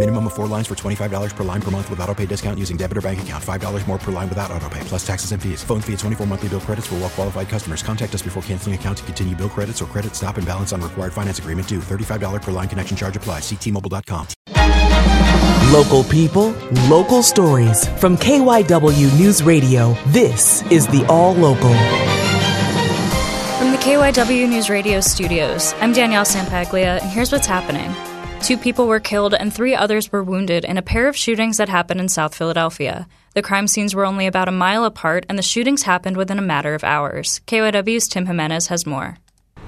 Minimum of four lines for $25 per line per month with auto pay discount using debit or bank account. $5 more per line without auto pay, plus taxes and fees. Phone fee at 24 monthly bill credits for well qualified customers. Contact us before canceling account to continue bill credits or credit stop and balance on required finance agreement due. $35 per line connection charge applies. Ctmobile.com. Local people, local stories. From KYW News Radio, this is the All Local. From the KYW News Radio studios, I'm Danielle Sampaglia, and here's what's happening. Two people were killed and three others were wounded in a pair of shootings that happened in South Philadelphia. The crime scenes were only about a mile apart, and the shootings happened within a matter of hours. KYW's Tim Jimenez has more.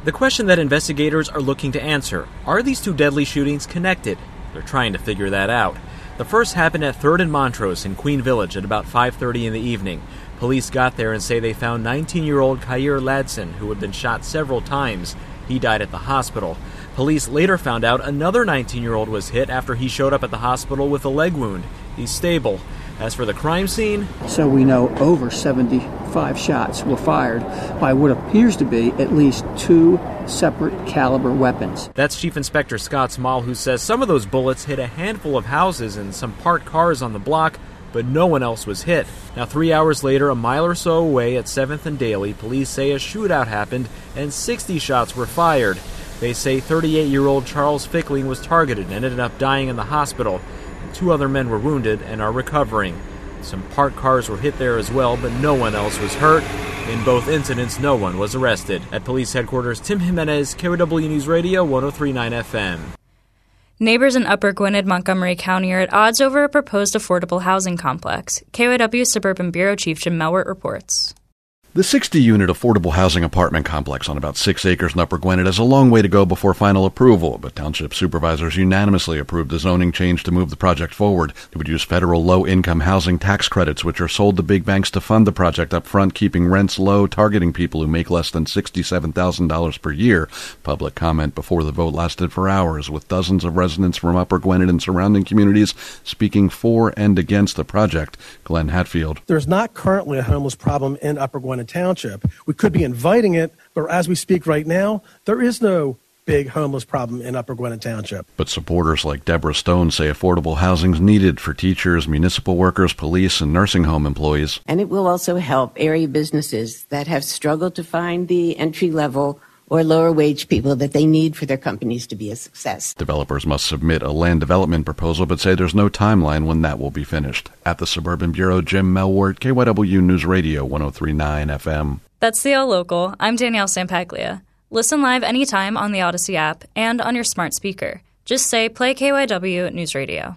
The question that investigators are looking to answer are these two deadly shootings connected? They're trying to figure that out. The first happened at 3rd and Montrose in Queen Village at about 5:30 in the evening. Police got there and say they found 19-year-old Khair Ladson who had been shot several times. He died at the hospital. Police later found out another 19-year-old was hit after he showed up at the hospital with a leg wound. He's stable. As for the crime scene, So we know over 75 shots were fired by what appears to be at least two separate caliber weapons. That's Chief Inspector Scott Small who says some of those bullets hit a handful of houses and some parked cars on the block, but no one else was hit. Now, three hours later, a mile or so away at 7th and Daly, police say a shootout happened and 60 shots were fired. They say 38 year old Charles Fickling was targeted and ended up dying in the hospital. Two other men were wounded and are recovering. Some parked cars were hit there as well, but no one else was hurt. In both incidents, no one was arrested. At police headquarters, Tim Jimenez, KW News Radio 1039 FM. Neighbors in Upper Gwynedd, Montgomery County are at odds over a proposed affordable housing complex. KYW Suburban Bureau Chief Jim Melwert reports. The 60 unit affordable housing apartment complex on about six acres in Upper Gwynedd has a long way to go before final approval, but township supervisors unanimously approved the zoning change to move the project forward. It would use federal low income housing tax credits, which are sold to big banks to fund the project up front, keeping rents low, targeting people who make less than $67,000 per year. Public comment before the vote lasted for hours, with dozens of residents from Upper Gwynedd and surrounding communities speaking for and against the project. Glenn Hatfield. There's not currently a homeless problem in Upper Gwynedd Township. We could be inviting it, but as we speak right now, there is no big homeless problem in Upper Gwynedd Township. But supporters like Deborah Stone say affordable housing is needed for teachers, municipal workers, police, and nursing home employees. And it will also help area businesses that have struggled to find the entry level or lower wage people that they need for their companies to be a success. Developers must submit a land development proposal, but say there's no timeline when that will be finished. At the Suburban Bureau, Jim Melwert, KYW News Radio 1039 FM. That's the All Local. I'm Danielle Sampaglia. Listen live anytime on the Audacy app and on your smart speaker. Just say play KYW News Radio.